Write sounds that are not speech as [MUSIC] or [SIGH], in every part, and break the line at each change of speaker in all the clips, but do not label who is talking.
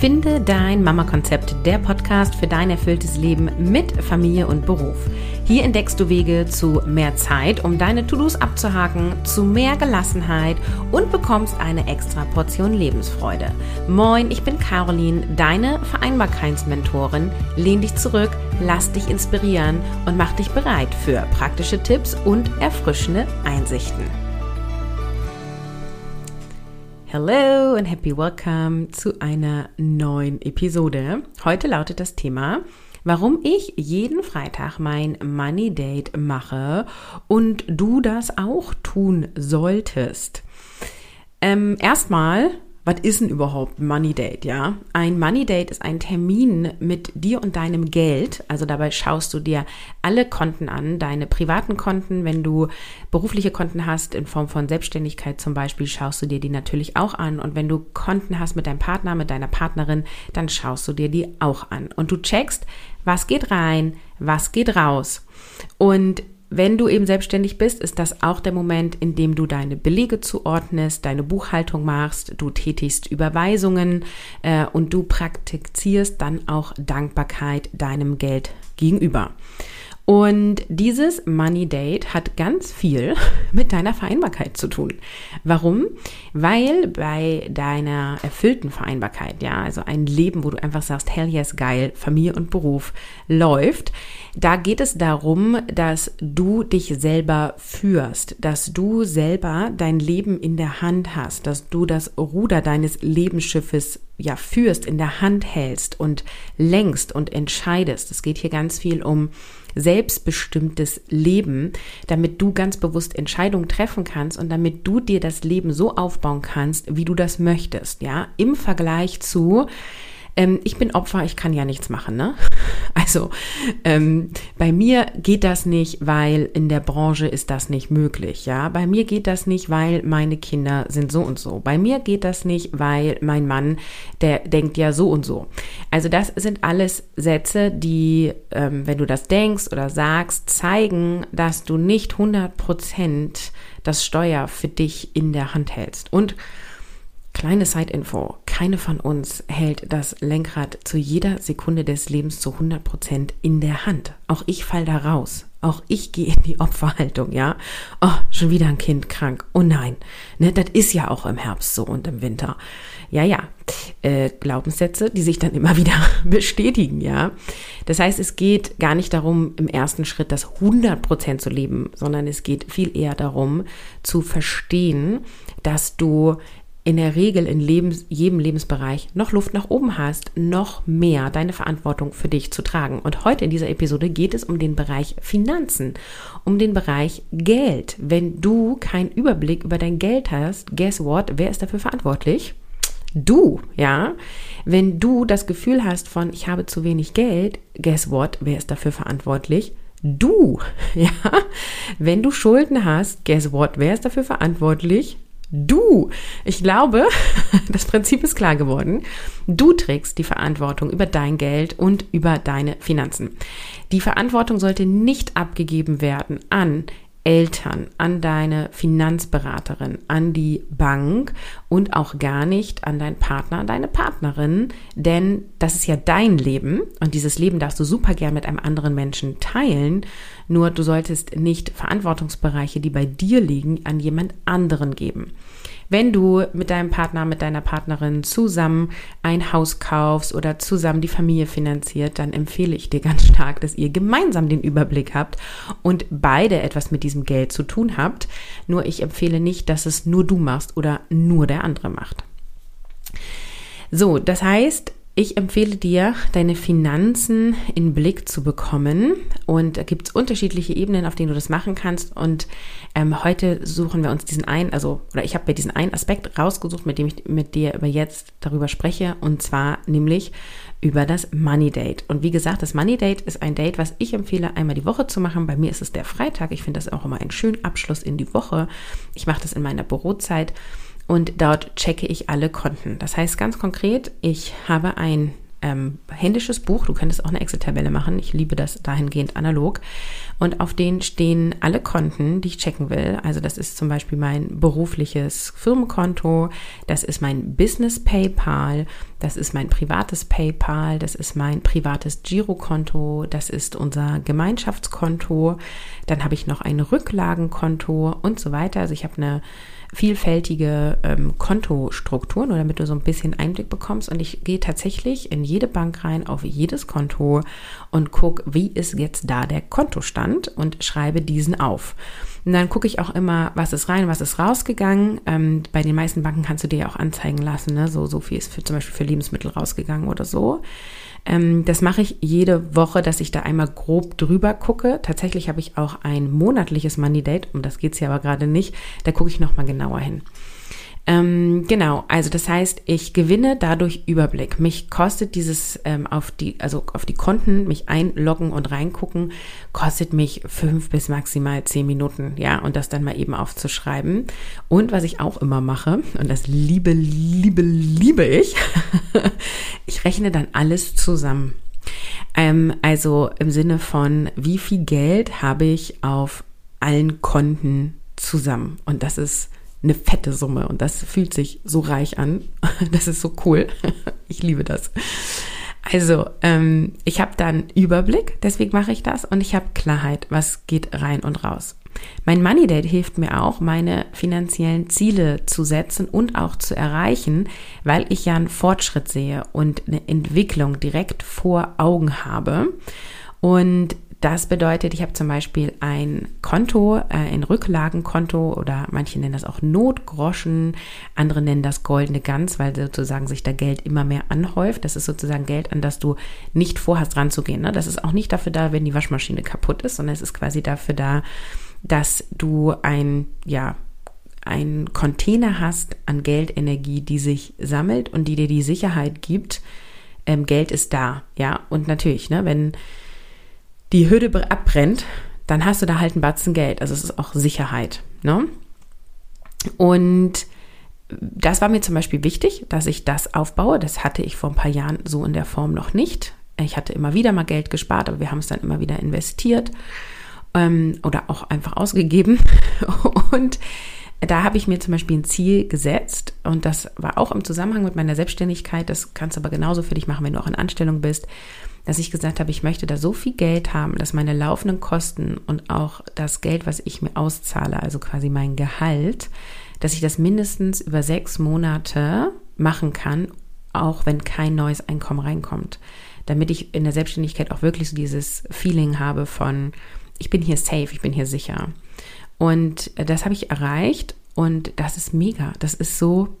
Finde dein Mama-Konzept, der Podcast für dein erfülltes Leben mit Familie und Beruf. Hier entdeckst du Wege zu mehr Zeit, um deine To-Dos abzuhaken, zu mehr Gelassenheit und bekommst eine extra Portion Lebensfreude. Moin, ich bin Caroline, deine Vereinbarkeitsmentorin. Lehn dich zurück, lass dich inspirieren und mach dich bereit für praktische Tipps und erfrischende Einsichten. Hello and happy welcome zu einer neuen Episode. Heute lautet das Thema, warum ich jeden Freitag mein Money Date mache und du das auch tun solltest. Ähm, erstmal was ist denn überhaupt Money Date, ja? Ein Money Date ist ein Termin mit dir und deinem Geld. Also dabei schaust du dir alle Konten an, deine privaten Konten. Wenn du berufliche Konten hast, in Form von Selbstständigkeit zum Beispiel, schaust du dir die natürlich auch an. Und wenn du Konten hast mit deinem Partner, mit deiner Partnerin, dann schaust du dir die auch an. Und du checkst, was geht rein, was geht raus. Und wenn du eben selbstständig bist, ist das auch der Moment, in dem du deine Belege zuordnest, deine Buchhaltung machst, du tätigst Überweisungen äh, und du praktizierst dann auch Dankbarkeit deinem Geld gegenüber. Und dieses Money Date hat ganz viel [LAUGHS] mit deiner Vereinbarkeit zu tun. Warum? Weil bei deiner erfüllten Vereinbarkeit, ja, also ein Leben, wo du einfach sagst, hell yes, geil, Familie und Beruf läuft, da geht es darum, dass du dich selber führst, dass du selber dein Leben in der Hand hast, dass du das Ruder deines Lebensschiffes ja führst, in der Hand hältst und lenkst und entscheidest. Es geht hier ganz viel um selbstbestimmtes Leben, damit du ganz bewusst Entscheidungen treffen kannst und damit du dir das Leben so aufbauen kannst, wie du das möchtest, ja, im Vergleich zu ähm, ich bin Opfer, ich kann ja nichts machen, ne? [LAUGHS] Also ähm, bei mir geht das nicht, weil in der Branche ist das nicht möglich, ja. Bei mir geht das nicht, weil meine Kinder sind so und so. Bei mir geht das nicht, weil mein Mann, der denkt ja so und so. Also das sind alles Sätze, die, ähm, wenn du das denkst oder sagst, zeigen, dass du nicht 100 Prozent das Steuer für dich in der Hand hältst. Und Kleine Side-Info. Keine von uns hält das Lenkrad zu jeder Sekunde des Lebens zu 100 Prozent in der Hand. Auch ich fall da raus. Auch ich gehe in die Opferhaltung, ja. Oh, schon wieder ein Kind krank. Oh nein. Ne, das ist ja auch im Herbst so und im Winter. Ja, ja. Äh, Glaubenssätze, die sich dann immer [LAUGHS] wieder bestätigen, ja. Das heißt, es geht gar nicht darum, im ersten Schritt das 100 Prozent zu leben, sondern es geht viel eher darum, zu verstehen, dass du in der Regel in Lebens, jedem Lebensbereich noch Luft nach oben hast, noch mehr deine Verantwortung für dich zu tragen. Und heute in dieser Episode geht es um den Bereich Finanzen, um den Bereich Geld. Wenn du keinen Überblick über dein Geld hast, guess what? Wer ist dafür verantwortlich? Du, ja. Wenn du das Gefühl hast von, ich habe zu wenig Geld, guess what? Wer ist dafür verantwortlich? Du, [LAUGHS] ja. Wenn du Schulden hast, guess what? Wer ist dafür verantwortlich? Du, ich glaube, [LAUGHS] das Prinzip ist klar geworden. Du trägst die Verantwortung über dein Geld und über deine Finanzen. Die Verantwortung sollte nicht abgegeben werden an Eltern, an deine Finanzberaterin, an die Bank und auch gar nicht an deinen Partner, deine Partnerin, denn das ist ja dein Leben und dieses Leben darfst du super gern mit einem anderen Menschen teilen, nur du solltest nicht Verantwortungsbereiche, die bei dir liegen, an jemand anderen geben. Wenn du mit deinem Partner, mit deiner Partnerin zusammen ein Haus kaufst oder zusammen die Familie finanziert, dann empfehle ich dir ganz stark, dass ihr gemeinsam den Überblick habt und beide etwas mit diesem Geld zu tun habt. Nur ich empfehle nicht, dass es nur du machst oder nur der andere macht. So, das heißt, ich empfehle dir, deine Finanzen in Blick zu bekommen. Und da gibt es unterschiedliche Ebenen, auf denen du das machen kannst. Und ähm, heute suchen wir uns diesen einen, also, oder ich habe mir diesen einen Aspekt rausgesucht, mit dem ich mit dir über jetzt darüber spreche. Und zwar nämlich über das Money Date. Und wie gesagt, das Money Date ist ein Date, was ich empfehle, einmal die Woche zu machen. Bei mir ist es der Freitag. Ich finde das auch immer einen schönen Abschluss in die Woche. Ich mache das in meiner Bürozeit und dort checke ich alle Konten. Das heißt ganz konkret, ich habe ein ähm, händisches Buch, du könntest auch eine Excel-Tabelle machen, ich liebe das dahingehend analog und auf denen stehen alle Konten, die ich checken will. Also das ist zum Beispiel mein berufliches Firmenkonto, das ist mein Business PayPal, Das ist mein privates PayPal, das ist mein privates Girokonto, das ist unser Gemeinschaftskonto. Dann habe ich noch ein Rücklagenkonto und so weiter. Also ich habe eine vielfältige ähm, Kontostruktur, nur damit du so ein bisschen Einblick bekommst. Und ich gehe tatsächlich in jede Bank rein, auf jedes Konto und gucke, wie ist jetzt da der Kontostand und schreibe diesen auf. Und dann gucke ich auch immer, was ist rein, was ist rausgegangen. Ähm, bei den meisten Banken kannst du dir ja auch anzeigen lassen, ne? so, so viel ist für, zum Beispiel für Lebensmittel rausgegangen oder so. Ähm, das mache ich jede Woche, dass ich da einmal grob drüber gucke. Tatsächlich habe ich auch ein monatliches Money Date, um das geht es ja aber gerade nicht. Da gucke ich nochmal genauer hin. Ähm, genau, also das heißt, ich gewinne dadurch Überblick. Mich kostet dieses ähm, auf die, also auf die Konten, mich einloggen und reingucken, kostet mich fünf bis maximal zehn Minuten, ja, und das dann mal eben aufzuschreiben. Und was ich auch immer mache, und das liebe, liebe, liebe ich, [LAUGHS] ich rechne dann alles zusammen. Ähm, also im Sinne von, wie viel Geld habe ich auf allen Konten zusammen? Und das ist eine fette Summe und das fühlt sich so reich an. [LAUGHS] Das ist so cool. [LAUGHS] Ich liebe das. Also, ähm, ich habe dann Überblick, deswegen mache ich das und ich habe Klarheit, was geht rein und raus. Mein Money Date hilft mir auch, meine finanziellen Ziele zu setzen und auch zu erreichen, weil ich ja einen Fortschritt sehe und eine Entwicklung direkt vor Augen habe. Und das bedeutet, ich habe zum Beispiel ein Konto, äh, ein Rücklagenkonto oder manche nennen das auch Notgroschen, andere nennen das goldene Gans, weil sozusagen sich da Geld immer mehr anhäuft. Das ist sozusagen Geld, an das du nicht vorhast ranzugehen. Ne? Das ist auch nicht dafür da, wenn die Waschmaschine kaputt ist, sondern es ist quasi dafür da, dass du ein, ja, ein Container hast an Geldenergie, die sich sammelt und die dir die Sicherheit gibt, ähm, Geld ist da, ja. Und natürlich, ne, wenn die Hütte abbrennt, dann hast du da halt einen Batzen Geld. Also es ist auch Sicherheit. Ne? Und das war mir zum Beispiel wichtig, dass ich das aufbaue. Das hatte ich vor ein paar Jahren so in der Form noch nicht. Ich hatte immer wieder mal Geld gespart, aber wir haben es dann immer wieder investiert ähm, oder auch einfach ausgegeben. [LAUGHS] Und da habe ich mir zum Beispiel ein Ziel gesetzt und das war auch im Zusammenhang mit meiner Selbstständigkeit. Das kannst du aber genauso für dich machen, wenn du auch in Anstellung bist dass ich gesagt habe, ich möchte da so viel Geld haben, dass meine laufenden Kosten und auch das Geld, was ich mir auszahle, also quasi mein Gehalt, dass ich das mindestens über sechs Monate machen kann, auch wenn kein neues Einkommen reinkommt. Damit ich in der Selbstständigkeit auch wirklich so dieses Feeling habe von, ich bin hier safe, ich bin hier sicher. Und das habe ich erreicht und das ist mega. Das ist so,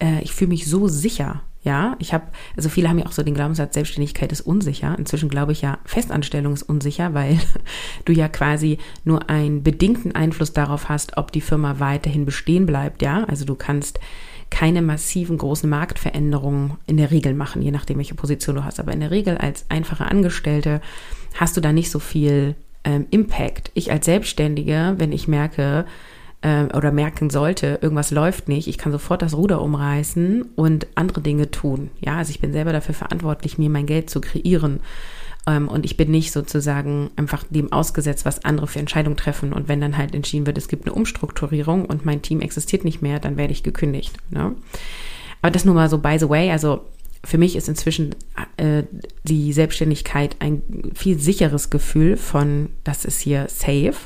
äh, ich fühle mich so sicher ja, ich habe, also viele haben ja auch so den Glaubenssatz, Selbstständigkeit ist unsicher. Inzwischen glaube ich ja, Festanstellung ist unsicher, weil [LAUGHS] du ja quasi nur einen bedingten Einfluss darauf hast, ob die Firma weiterhin bestehen bleibt. Ja, also du kannst keine massiven großen Marktveränderungen in der Regel machen, je nachdem, welche Position du hast. Aber in der Regel als einfache Angestellte hast du da nicht so viel ähm, Impact. Ich als Selbstständige, wenn ich merke, äh, oder merken sollte, irgendwas läuft nicht, ich kann sofort das Ruder umreißen und andere Dinge tun. Ja, also ich bin selber dafür verantwortlich, mir mein Geld zu kreieren. Ähm, und ich bin nicht sozusagen einfach dem ausgesetzt, was andere für Entscheidungen treffen. Und wenn dann halt entschieden wird, es gibt eine Umstrukturierung und mein Team existiert nicht mehr, dann werde ich gekündigt. Ne? Aber das nur mal so by the way, also für mich ist inzwischen äh, die Selbstständigkeit ein viel sicheres Gefühl von, das ist hier safe.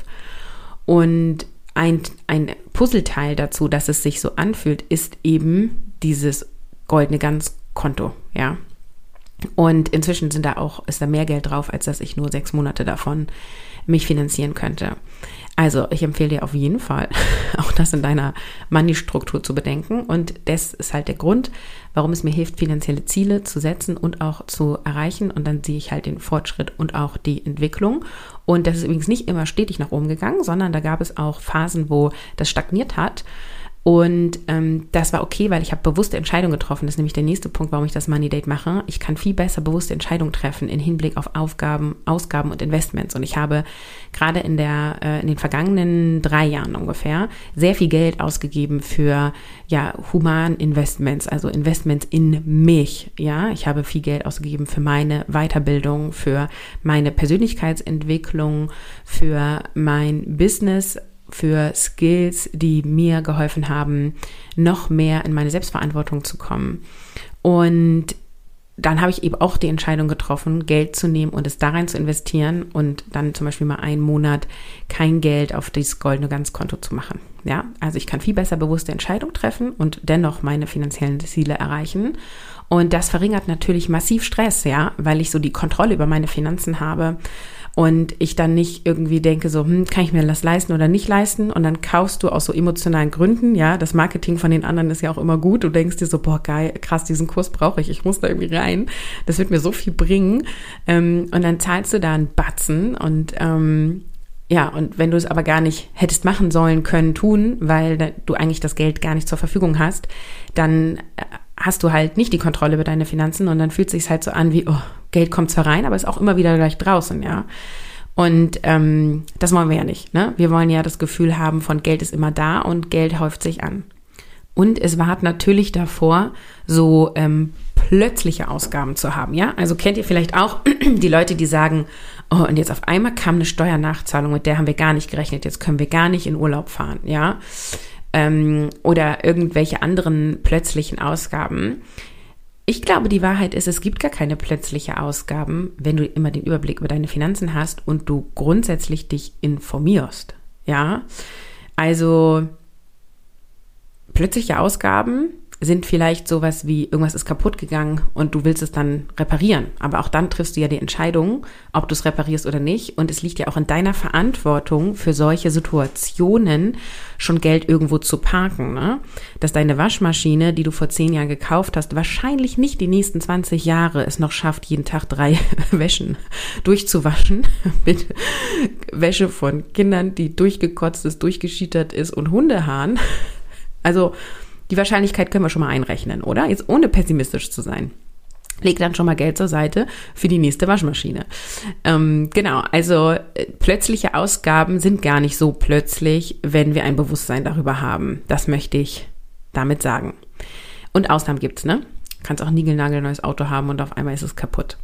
Und ein, ein Puzzleteil dazu, dass es sich so anfühlt, ist eben dieses goldene Ganzkonto, ja. Und inzwischen sind da auch, ist da mehr Geld drauf, als dass ich nur sechs Monate davon mich finanzieren könnte. Also ich empfehle dir auf jeden Fall, [LAUGHS] auch das in deiner Money-Struktur zu bedenken. Und das ist halt der Grund, warum es mir hilft, finanzielle Ziele zu setzen und auch zu erreichen. Und dann sehe ich halt den Fortschritt und auch die Entwicklung. Und das ist übrigens nicht immer stetig nach oben gegangen, sondern da gab es auch Phasen, wo das stagniert hat. Und ähm, das war okay, weil ich habe bewusste Entscheidungen getroffen. Das ist nämlich der nächste Punkt, warum ich das Money Date mache. Ich kann viel besser bewusste Entscheidungen treffen in Hinblick auf Aufgaben, Ausgaben und Investments. Und ich habe gerade in der äh, in den vergangenen drei Jahren ungefähr sehr viel Geld ausgegeben für ja human Investments, also Investments in mich. Ja, ich habe viel Geld ausgegeben für meine Weiterbildung, für meine Persönlichkeitsentwicklung, für mein Business für Skills, die mir geholfen haben, noch mehr in meine Selbstverantwortung zu kommen. Und dann habe ich eben auch die Entscheidung getroffen, Geld zu nehmen und es da rein zu investieren und dann zum Beispiel mal einen Monat kein Geld auf dieses goldene Ganzkonto zu machen. Ja, also ich kann viel besser bewusste Entscheidungen treffen und dennoch meine finanziellen Ziele erreichen. Und das verringert natürlich massiv Stress, ja, weil ich so die Kontrolle über meine Finanzen habe und ich dann nicht irgendwie denke, so, hm, kann ich mir das leisten oder nicht leisten? Und dann kaufst du aus so emotionalen Gründen, ja, das Marketing von den anderen ist ja auch immer gut. Du denkst dir so, boah, geil, krass, diesen Kurs brauche ich, ich muss da irgendwie rein. Das wird mir so viel bringen. Ähm, und dann zahlst du da einen Batzen und ähm, ja, und wenn du es aber gar nicht hättest machen sollen, können, tun, weil du eigentlich das Geld gar nicht zur Verfügung hast, dann äh, hast du halt nicht die Kontrolle über deine Finanzen und dann fühlt es sich halt so an wie, oh, Geld kommt zwar rein, aber ist auch immer wieder gleich draußen, ja. Und ähm, das wollen wir ja nicht. Ne? Wir wollen ja das Gefühl haben, von Geld ist immer da und Geld häuft sich an. Und es war natürlich davor, so ähm, plötzliche Ausgaben zu haben. Ja, also kennt ihr vielleicht auch [CLEARS THROAT] die Leute, die sagen, oh, und jetzt auf einmal kam eine Steuernachzahlung, mit der haben wir gar nicht gerechnet. Jetzt können wir gar nicht in Urlaub fahren. Ja, ähm, oder irgendwelche anderen plötzlichen Ausgaben. Ich glaube, die Wahrheit ist, es gibt gar keine plötzliche Ausgaben, wenn du immer den Überblick über deine Finanzen hast und du grundsätzlich dich informierst. Ja, also plötzliche Ausgaben sind vielleicht sowas wie irgendwas ist kaputt gegangen und du willst es dann reparieren. Aber auch dann triffst du ja die Entscheidung, ob du es reparierst oder nicht. Und es liegt ja auch in deiner Verantwortung, für solche Situationen schon Geld irgendwo zu parken. Ne? Dass deine Waschmaschine, die du vor zehn Jahren gekauft hast, wahrscheinlich nicht die nächsten 20 Jahre es noch schafft, jeden Tag drei [LAUGHS] Wäschen durchzuwaschen. [LAUGHS] Mit Wäsche von Kindern, die durchgekotzt ist, durchgeschietert ist und Hundehaaren. Also die Wahrscheinlichkeit können wir schon mal einrechnen, oder? Jetzt ohne pessimistisch zu sein. Leg dann schon mal Geld zur Seite für die nächste Waschmaschine. Ähm, genau, also äh, plötzliche Ausgaben sind gar nicht so plötzlich, wenn wir ein Bewusstsein darüber haben. Das möchte ich damit sagen. Und Ausnahmen gibt's, ne? Kannst auch ein niegelnagelneues Auto haben und auf einmal ist es kaputt.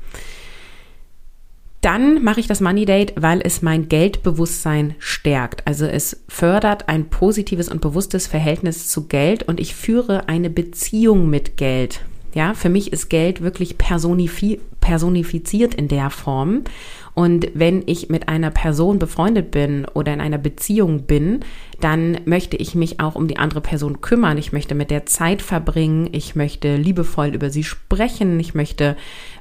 Dann mache ich das Money Date, weil es mein Geldbewusstsein stärkt. Also es fördert ein positives und bewusstes Verhältnis zu Geld und ich führe eine Beziehung mit Geld. Ja, für mich ist Geld wirklich personifiziert in der Form. Und wenn ich mit einer Person befreundet bin oder in einer Beziehung bin, dann möchte ich mich auch um die andere Person kümmern. Ich möchte mit der Zeit verbringen. Ich möchte liebevoll über sie sprechen. Ich möchte,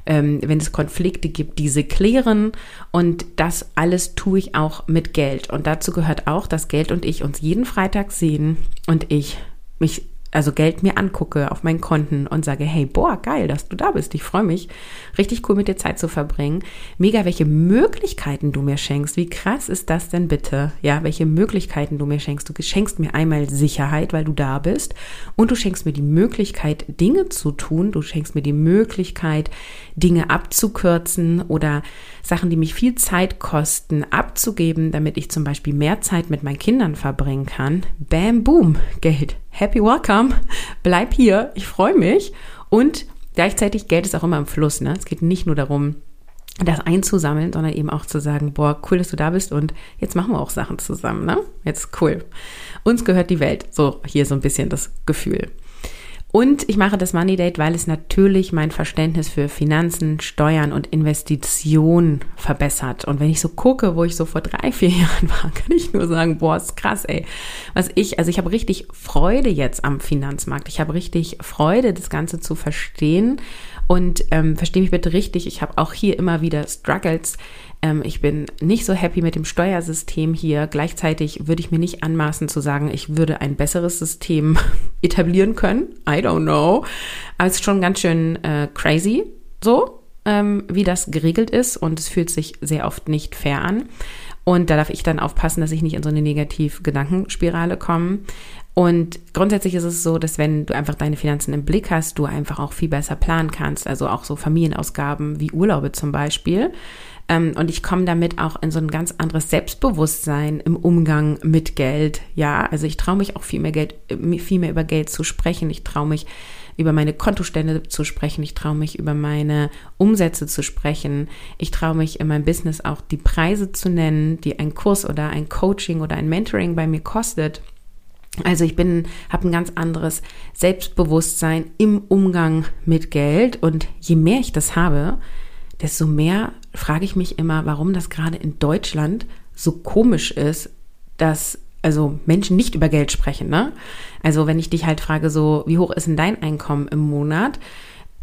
ähm, wenn es Konflikte gibt, diese klären. Und das alles tue ich auch mit Geld. Und dazu gehört auch, dass Geld und ich uns jeden Freitag sehen und ich mich also Geld mir angucke auf meinen Konten und sage, hey, boah, geil, dass du da bist. Ich freue mich, richtig cool mit dir Zeit zu verbringen. Mega, welche Möglichkeiten du mir schenkst. Wie krass ist das denn bitte? Ja, welche Möglichkeiten du mir schenkst. Du schenkst mir einmal Sicherheit, weil du da bist und du schenkst mir die Möglichkeit, Dinge zu tun. Du schenkst mir die Möglichkeit, Dinge abzukürzen oder Sachen, die mich viel Zeit kosten, abzugeben, damit ich zum Beispiel mehr Zeit mit meinen Kindern verbringen kann. Bam, boom, Geld happy welcome, bleib hier, ich freue mich. Und gleichzeitig Geld ist auch immer im Fluss. Ne? Es geht nicht nur darum, das einzusammeln, sondern eben auch zu sagen, boah, cool, dass du da bist und jetzt machen wir auch Sachen zusammen, ne? Jetzt cool. Uns gehört die Welt. So hier so ein bisschen das Gefühl. Und ich mache das Money Date, weil es natürlich mein Verständnis für Finanzen, Steuern und Investitionen verbessert. Und wenn ich so gucke, wo ich so vor drei, vier Jahren war, [LAUGHS] kann ich nur sagen, boah, ist krass, ey. Was ich, also ich habe richtig Freude jetzt am Finanzmarkt. Ich habe richtig Freude, das Ganze zu verstehen. Und ähm, verstehe mich bitte richtig, ich habe auch hier immer wieder Struggles ähm, ich bin nicht so happy mit dem Steuersystem hier. Gleichzeitig würde ich mir nicht anmaßen zu sagen, ich würde ein besseres System [LAUGHS] etablieren können. I don't know. Aber es ist schon ganz schön äh, crazy, so ähm, wie das geregelt ist und es fühlt sich sehr oft nicht fair an. Und da darf ich dann aufpassen, dass ich nicht in so eine negative Gedankenspirale komme. Und grundsätzlich ist es so, dass wenn du einfach deine Finanzen im Blick hast, du einfach auch viel besser planen kannst. Also auch so Familienausgaben wie Urlaube zum Beispiel. Ähm, und ich komme damit auch in so ein ganz anderes Selbstbewusstsein im Umgang mit Geld. Ja, also ich traue mich auch viel mehr Geld, äh, viel mehr über Geld zu sprechen. Ich traue mich über meine Kontostände zu sprechen. Ich traue mich, über meine Umsätze zu sprechen. Ich traue mich in meinem Business auch die Preise zu nennen, die ein Kurs oder ein Coaching oder ein Mentoring bei mir kostet. Also ich bin, habe ein ganz anderes Selbstbewusstsein im Umgang mit Geld und je mehr ich das habe, desto mehr frage ich mich immer, warum das gerade in Deutschland so komisch ist, dass also Menschen nicht über Geld sprechen, ne? Also wenn ich dich halt frage, so, wie hoch ist denn dein Einkommen im Monat?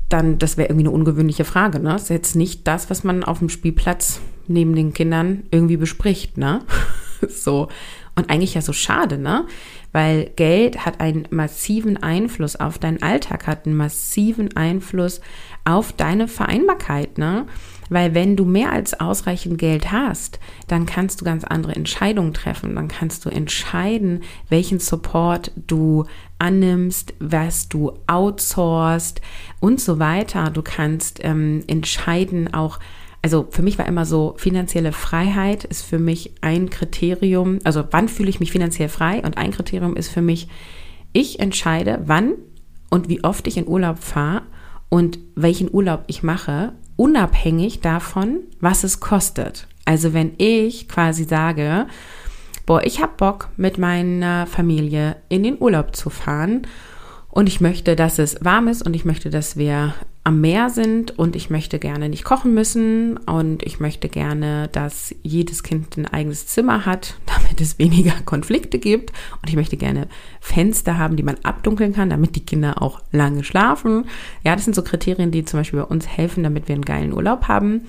Dann, das wäre irgendwie eine ungewöhnliche Frage, ne? Das ist jetzt nicht das, was man auf dem Spielplatz neben den Kindern irgendwie bespricht, ne? [LAUGHS] so. Und eigentlich ja so schade, ne? Weil Geld hat einen massiven Einfluss auf deinen Alltag, hat einen massiven Einfluss auf deine Vereinbarkeit, ne? Weil wenn du mehr als ausreichend Geld hast, dann kannst du ganz andere Entscheidungen treffen. Dann kannst du entscheiden, welchen Support du annimmst, was du outsourcest und so weiter. Du kannst ähm, entscheiden auch, also für mich war immer so, finanzielle Freiheit ist für mich ein Kriterium, also wann fühle ich mich finanziell frei und ein Kriterium ist für mich, ich entscheide, wann und wie oft ich in Urlaub fahre und welchen Urlaub ich mache unabhängig davon, was es kostet. Also wenn ich quasi sage, boah, ich habe Bock mit meiner Familie in den Urlaub zu fahren und ich möchte, dass es warm ist und ich möchte, dass wir am Meer sind und ich möchte gerne nicht kochen müssen und ich möchte gerne, dass jedes Kind ein eigenes Zimmer hat, [LAUGHS] damit es weniger Konflikte gibt und ich möchte gerne Fenster haben, die man abdunkeln kann, damit die Kinder auch lange schlafen. Ja, das sind so Kriterien, die zum Beispiel bei uns helfen, damit wir einen geilen Urlaub haben.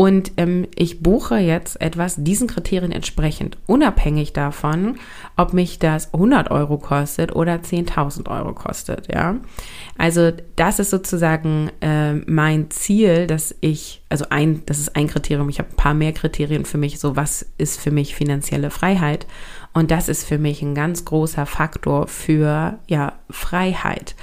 Und ähm, ich buche jetzt etwas diesen Kriterien entsprechend, unabhängig davon, ob mich das 100 Euro kostet oder 10.000 Euro kostet. Ja, also das ist sozusagen äh, mein Ziel, dass ich, also ein, das ist ein Kriterium. Ich habe ein paar mehr Kriterien für mich. So was ist für mich finanzielle Freiheit? Und das ist für mich ein ganz großer Faktor für ja Freiheit.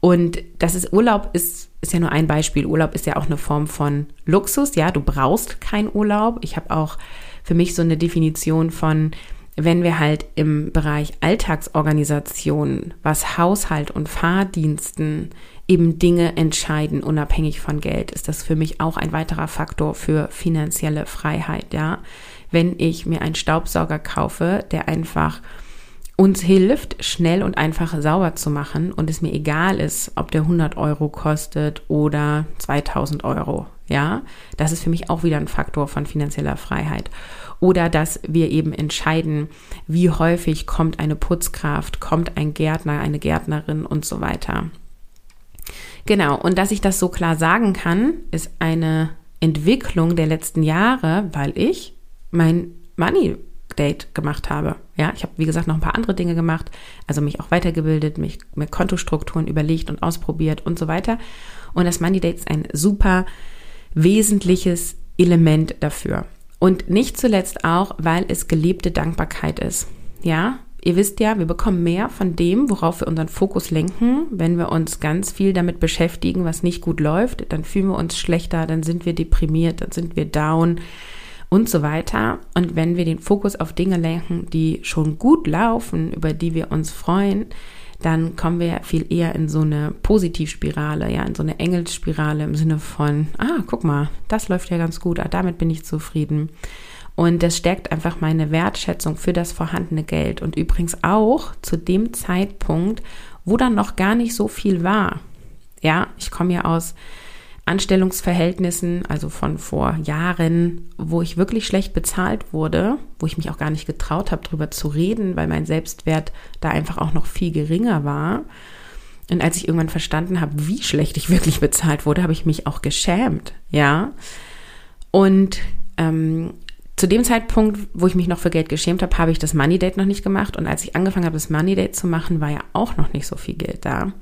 Und das ist Urlaub ist, ist ja nur ein Beispiel. Urlaub ist ja auch eine Form von Luxus. Ja, du brauchst keinen Urlaub. Ich habe auch für mich so eine Definition von, wenn wir halt im Bereich Alltagsorganisation, was Haushalt und Fahrdiensten eben Dinge entscheiden, unabhängig von Geld, ist das für mich auch ein weiterer Faktor für finanzielle Freiheit. Ja, wenn ich mir einen Staubsauger kaufe, der einfach uns hilft, schnell und einfach sauber zu machen und es mir egal ist, ob der 100 Euro kostet oder 2000 Euro. Ja, das ist für mich auch wieder ein Faktor von finanzieller Freiheit. Oder dass wir eben entscheiden, wie häufig kommt eine Putzkraft, kommt ein Gärtner, eine Gärtnerin und so weiter. Genau, und dass ich das so klar sagen kann, ist eine Entwicklung der letzten Jahre, weil ich mein Money Date gemacht habe. Ja, ich habe, wie gesagt, noch ein paar andere Dinge gemacht, also mich auch weitergebildet, mich mit Kontostrukturen überlegt und ausprobiert und so weiter. Und das Money Date ist ein super wesentliches Element dafür. Und nicht zuletzt auch, weil es gelebte Dankbarkeit ist. Ja, ihr wisst ja, wir bekommen mehr von dem, worauf wir unseren Fokus lenken. Wenn wir uns ganz viel damit beschäftigen, was nicht gut läuft, dann fühlen wir uns schlechter, dann sind wir deprimiert, dann sind wir down und so weiter. Und wenn wir den Fokus auf Dinge lenken, die schon gut laufen, über die wir uns freuen, dann kommen wir viel eher in so eine Positivspirale, ja, in so eine Engelsspirale im Sinne von, ah, guck mal, das läuft ja ganz gut, ah, damit bin ich zufrieden. Und das stärkt einfach meine Wertschätzung für das vorhandene Geld. Und übrigens auch zu dem Zeitpunkt, wo dann noch gar nicht so viel war. Ja, ich komme ja aus Anstellungsverhältnissen, also von vor Jahren, wo ich wirklich schlecht bezahlt wurde, wo ich mich auch gar nicht getraut habe, darüber zu reden, weil mein Selbstwert da einfach auch noch viel geringer war. Und als ich irgendwann verstanden habe, wie schlecht ich wirklich [LAUGHS] bezahlt wurde, habe ich mich auch geschämt, ja. Und ähm, zu dem Zeitpunkt, wo ich mich noch für Geld geschämt habe, habe ich das Money Date noch nicht gemacht. Und als ich angefangen habe, das Money Date zu machen, war ja auch noch nicht so viel Geld da.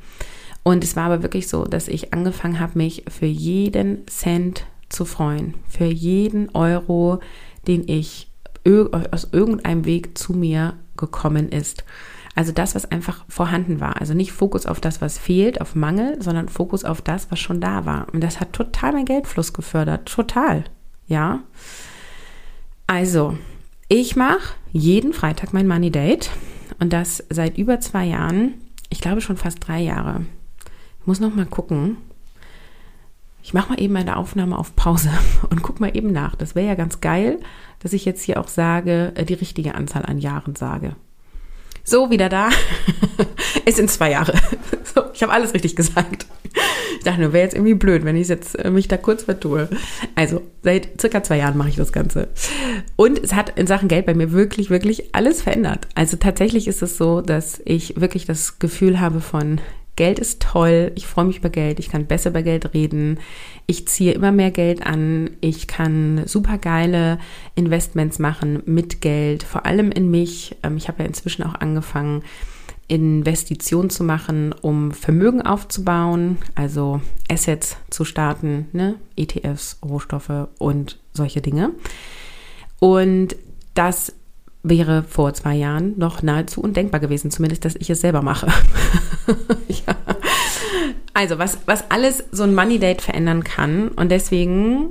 Und es war aber wirklich so, dass ich angefangen habe, mich für jeden Cent zu freuen, für jeden Euro, den ich aus irgendeinem Weg zu mir gekommen ist. Also das, was einfach vorhanden war. Also nicht Fokus auf das, was fehlt, auf Mangel, sondern Fokus auf das, was schon da war. Und das hat total meinen Geldfluss gefördert. Total. Ja. Also, ich mache jeden Freitag mein Money Date. Und das seit über zwei Jahren. Ich glaube schon fast drei Jahre muss noch mal gucken. Ich mache mal eben meine Aufnahme auf Pause [LAUGHS] und guck mal eben nach. Das wäre ja ganz geil, dass ich jetzt hier auch sage, äh, die richtige Anzahl an Jahren sage. So, wieder da. [LAUGHS] es sind zwei Jahre. [LAUGHS] So, ich habe alles richtig gesagt. Ich dachte nur, wäre jetzt irgendwie blöd, wenn ich jetzt äh, mich da kurz vertue. Also, seit circa zwei Jahren mache ich das Ganze. Und es hat in Sachen Geld bei mir wirklich, wirklich alles verändert. Also tatsächlich ist es so, dass ich wirklich das Gefühl habe von, Geld ist toll, ich freue mich über Geld, ich kann besser über Geld reden, ich ziehe immer mehr Geld an, ich kann super geile Investments machen mit Geld, vor allem in mich. Ähm, ich habe ja inzwischen auch angefangen, Investitionen zu machen, um Vermögen aufzubauen, also Assets zu starten, ne? ETFs, Rohstoffe und solche Dinge. Und das wäre vor zwei Jahren noch nahezu undenkbar gewesen, zumindest, dass ich es selber mache. [LAUGHS] ja. Also, was, was alles so ein Money Date verändern kann. Und deswegen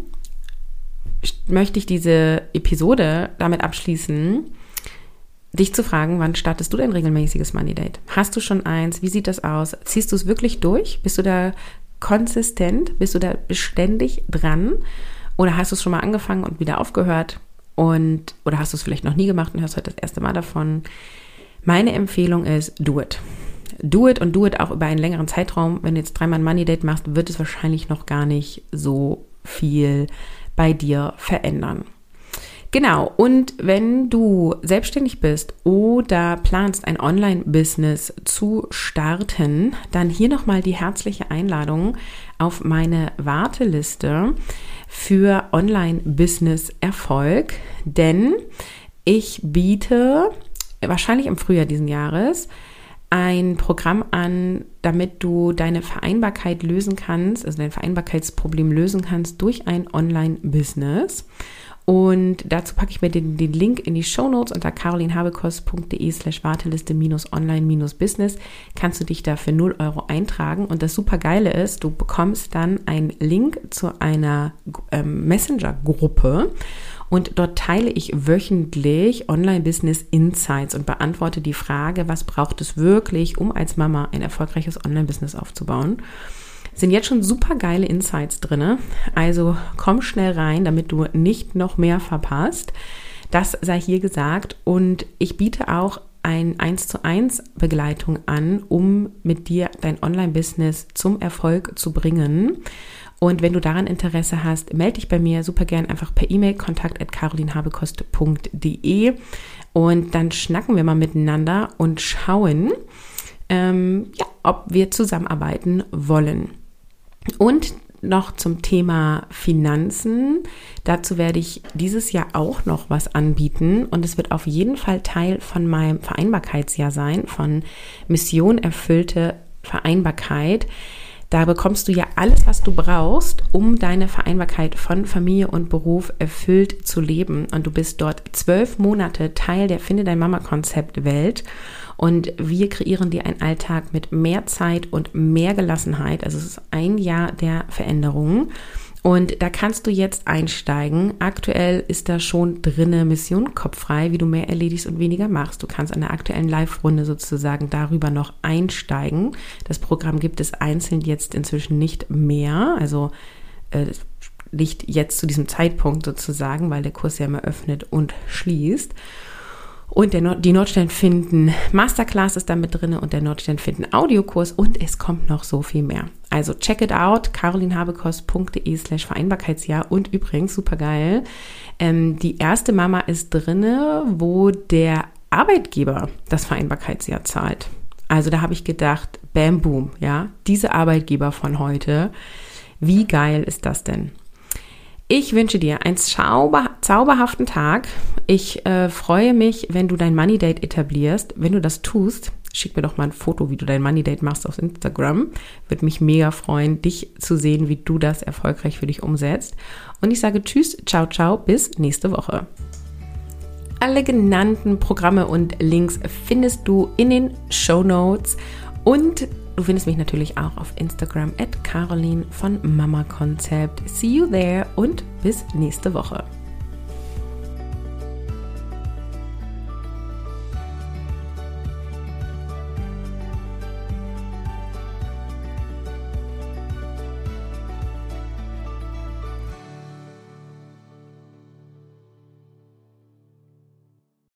möchte ich diese Episode damit abschließen, dich zu fragen, wann startest du dein regelmäßiges Money Date? Hast du schon eins? Wie sieht das aus? Ziehst du es wirklich durch? Bist du da konsistent? Bist du da beständig dran? Oder hast du es schon mal angefangen und wieder aufgehört? Und, oder hast du es vielleicht noch nie gemacht und hörst heute das erste Mal davon? Meine Empfehlung ist, do it. Do it und do it auch über einen längeren Zeitraum. Wenn du jetzt dreimal ein Money Date machst, wird es wahrscheinlich noch gar nicht so viel bei dir verändern. Genau, und wenn du selbstständig bist oder planst, ein Online-Business zu starten, dann hier nochmal die herzliche Einladung auf meine Warteliste für Online-Business-Erfolg, denn ich biete wahrscheinlich im Frühjahr diesen Jahres ein Programm an, damit du deine Vereinbarkeit lösen kannst, also dein Vereinbarkeitsproblem lösen kannst durch ein Online-Business. Und dazu packe ich mir den, den Link in die Show Notes unter carolinhabekos.de slash Warteliste online Business. Kannst du dich da für 0 Euro eintragen. Und das super Geile ist, du bekommst dann einen Link zu einer ähm, Messenger-Gruppe. Und dort teile ich wöchentlich Online-Business Insights und beantworte die Frage, was braucht es wirklich, um als Mama ein erfolgreiches Online-Business aufzubauen sind jetzt schon super geile Insights drinne. Also komm schnell rein, damit du nicht noch mehr verpasst. Das sei hier gesagt. Und ich biete auch ein 1 zu 1 Begleitung an, um mit dir dein Online-Business zum Erfolg zu bringen. Und wenn du daran Interesse hast, melde dich bei mir super gern einfach per E-Mail kontakt at carolinhabekost.de und dann schnacken wir mal miteinander und schauen, ähm, ja, ob wir zusammenarbeiten wollen. Und noch zum Thema Finanzen. Dazu werde ich dieses Jahr auch noch was anbieten und es wird auf jeden Fall Teil von meinem Vereinbarkeitsjahr sein, von Mission erfüllte Vereinbarkeit. Da bekommst du ja alles, was du brauchst, um deine Vereinbarkeit von Familie und Beruf erfüllt zu leben. Und du bist dort zwölf Monate Teil der Finde dein Mama-Konzept Welt. Und wir kreieren dir einen Alltag mit mehr Zeit und mehr Gelassenheit. Also es ist ein Jahr der Veränderungen. Und da kannst du jetzt einsteigen. Aktuell ist da schon drinne Mission kopffrei, wie du mehr erledigst und weniger machst. Du kannst an der aktuellen Live-Runde sozusagen darüber noch einsteigen. Das Programm gibt es einzeln jetzt inzwischen nicht mehr. Also äh, nicht jetzt zu diesem Zeitpunkt sozusagen, weil der Kurs ja immer öffnet und schließt. Und der Nord die Nordstern finden Masterclass ist da mit drin und der Nordstern finden Audiokurs und es kommt noch so viel mehr. Also check it out, carolinhabekost.de slash Vereinbarkeitsjahr und übrigens, super geil, ähm, die erste Mama ist drinne, wo der Arbeitgeber das Vereinbarkeitsjahr zahlt. Also da habe ich gedacht, bam, boom, ja, diese Arbeitgeber von heute, wie geil ist das denn? Ich wünsche dir einen zauber zauberhaften Tag. Ich äh, freue mich, wenn du dein Money Date etablierst. Wenn du das tust, schick mir doch mal ein Foto, wie du dein Money Date machst auf Instagram. Würde mich mega freuen, dich zu sehen, wie du das erfolgreich für dich umsetzt. Und ich sage Tschüss, ciao, ciao, bis nächste Woche. Alle genannten Programme und Links findest du in den Show Notes und Du findest mich natürlich auch auf Instagram at Caroline von Mama Concept. See you there und bis nächste Woche.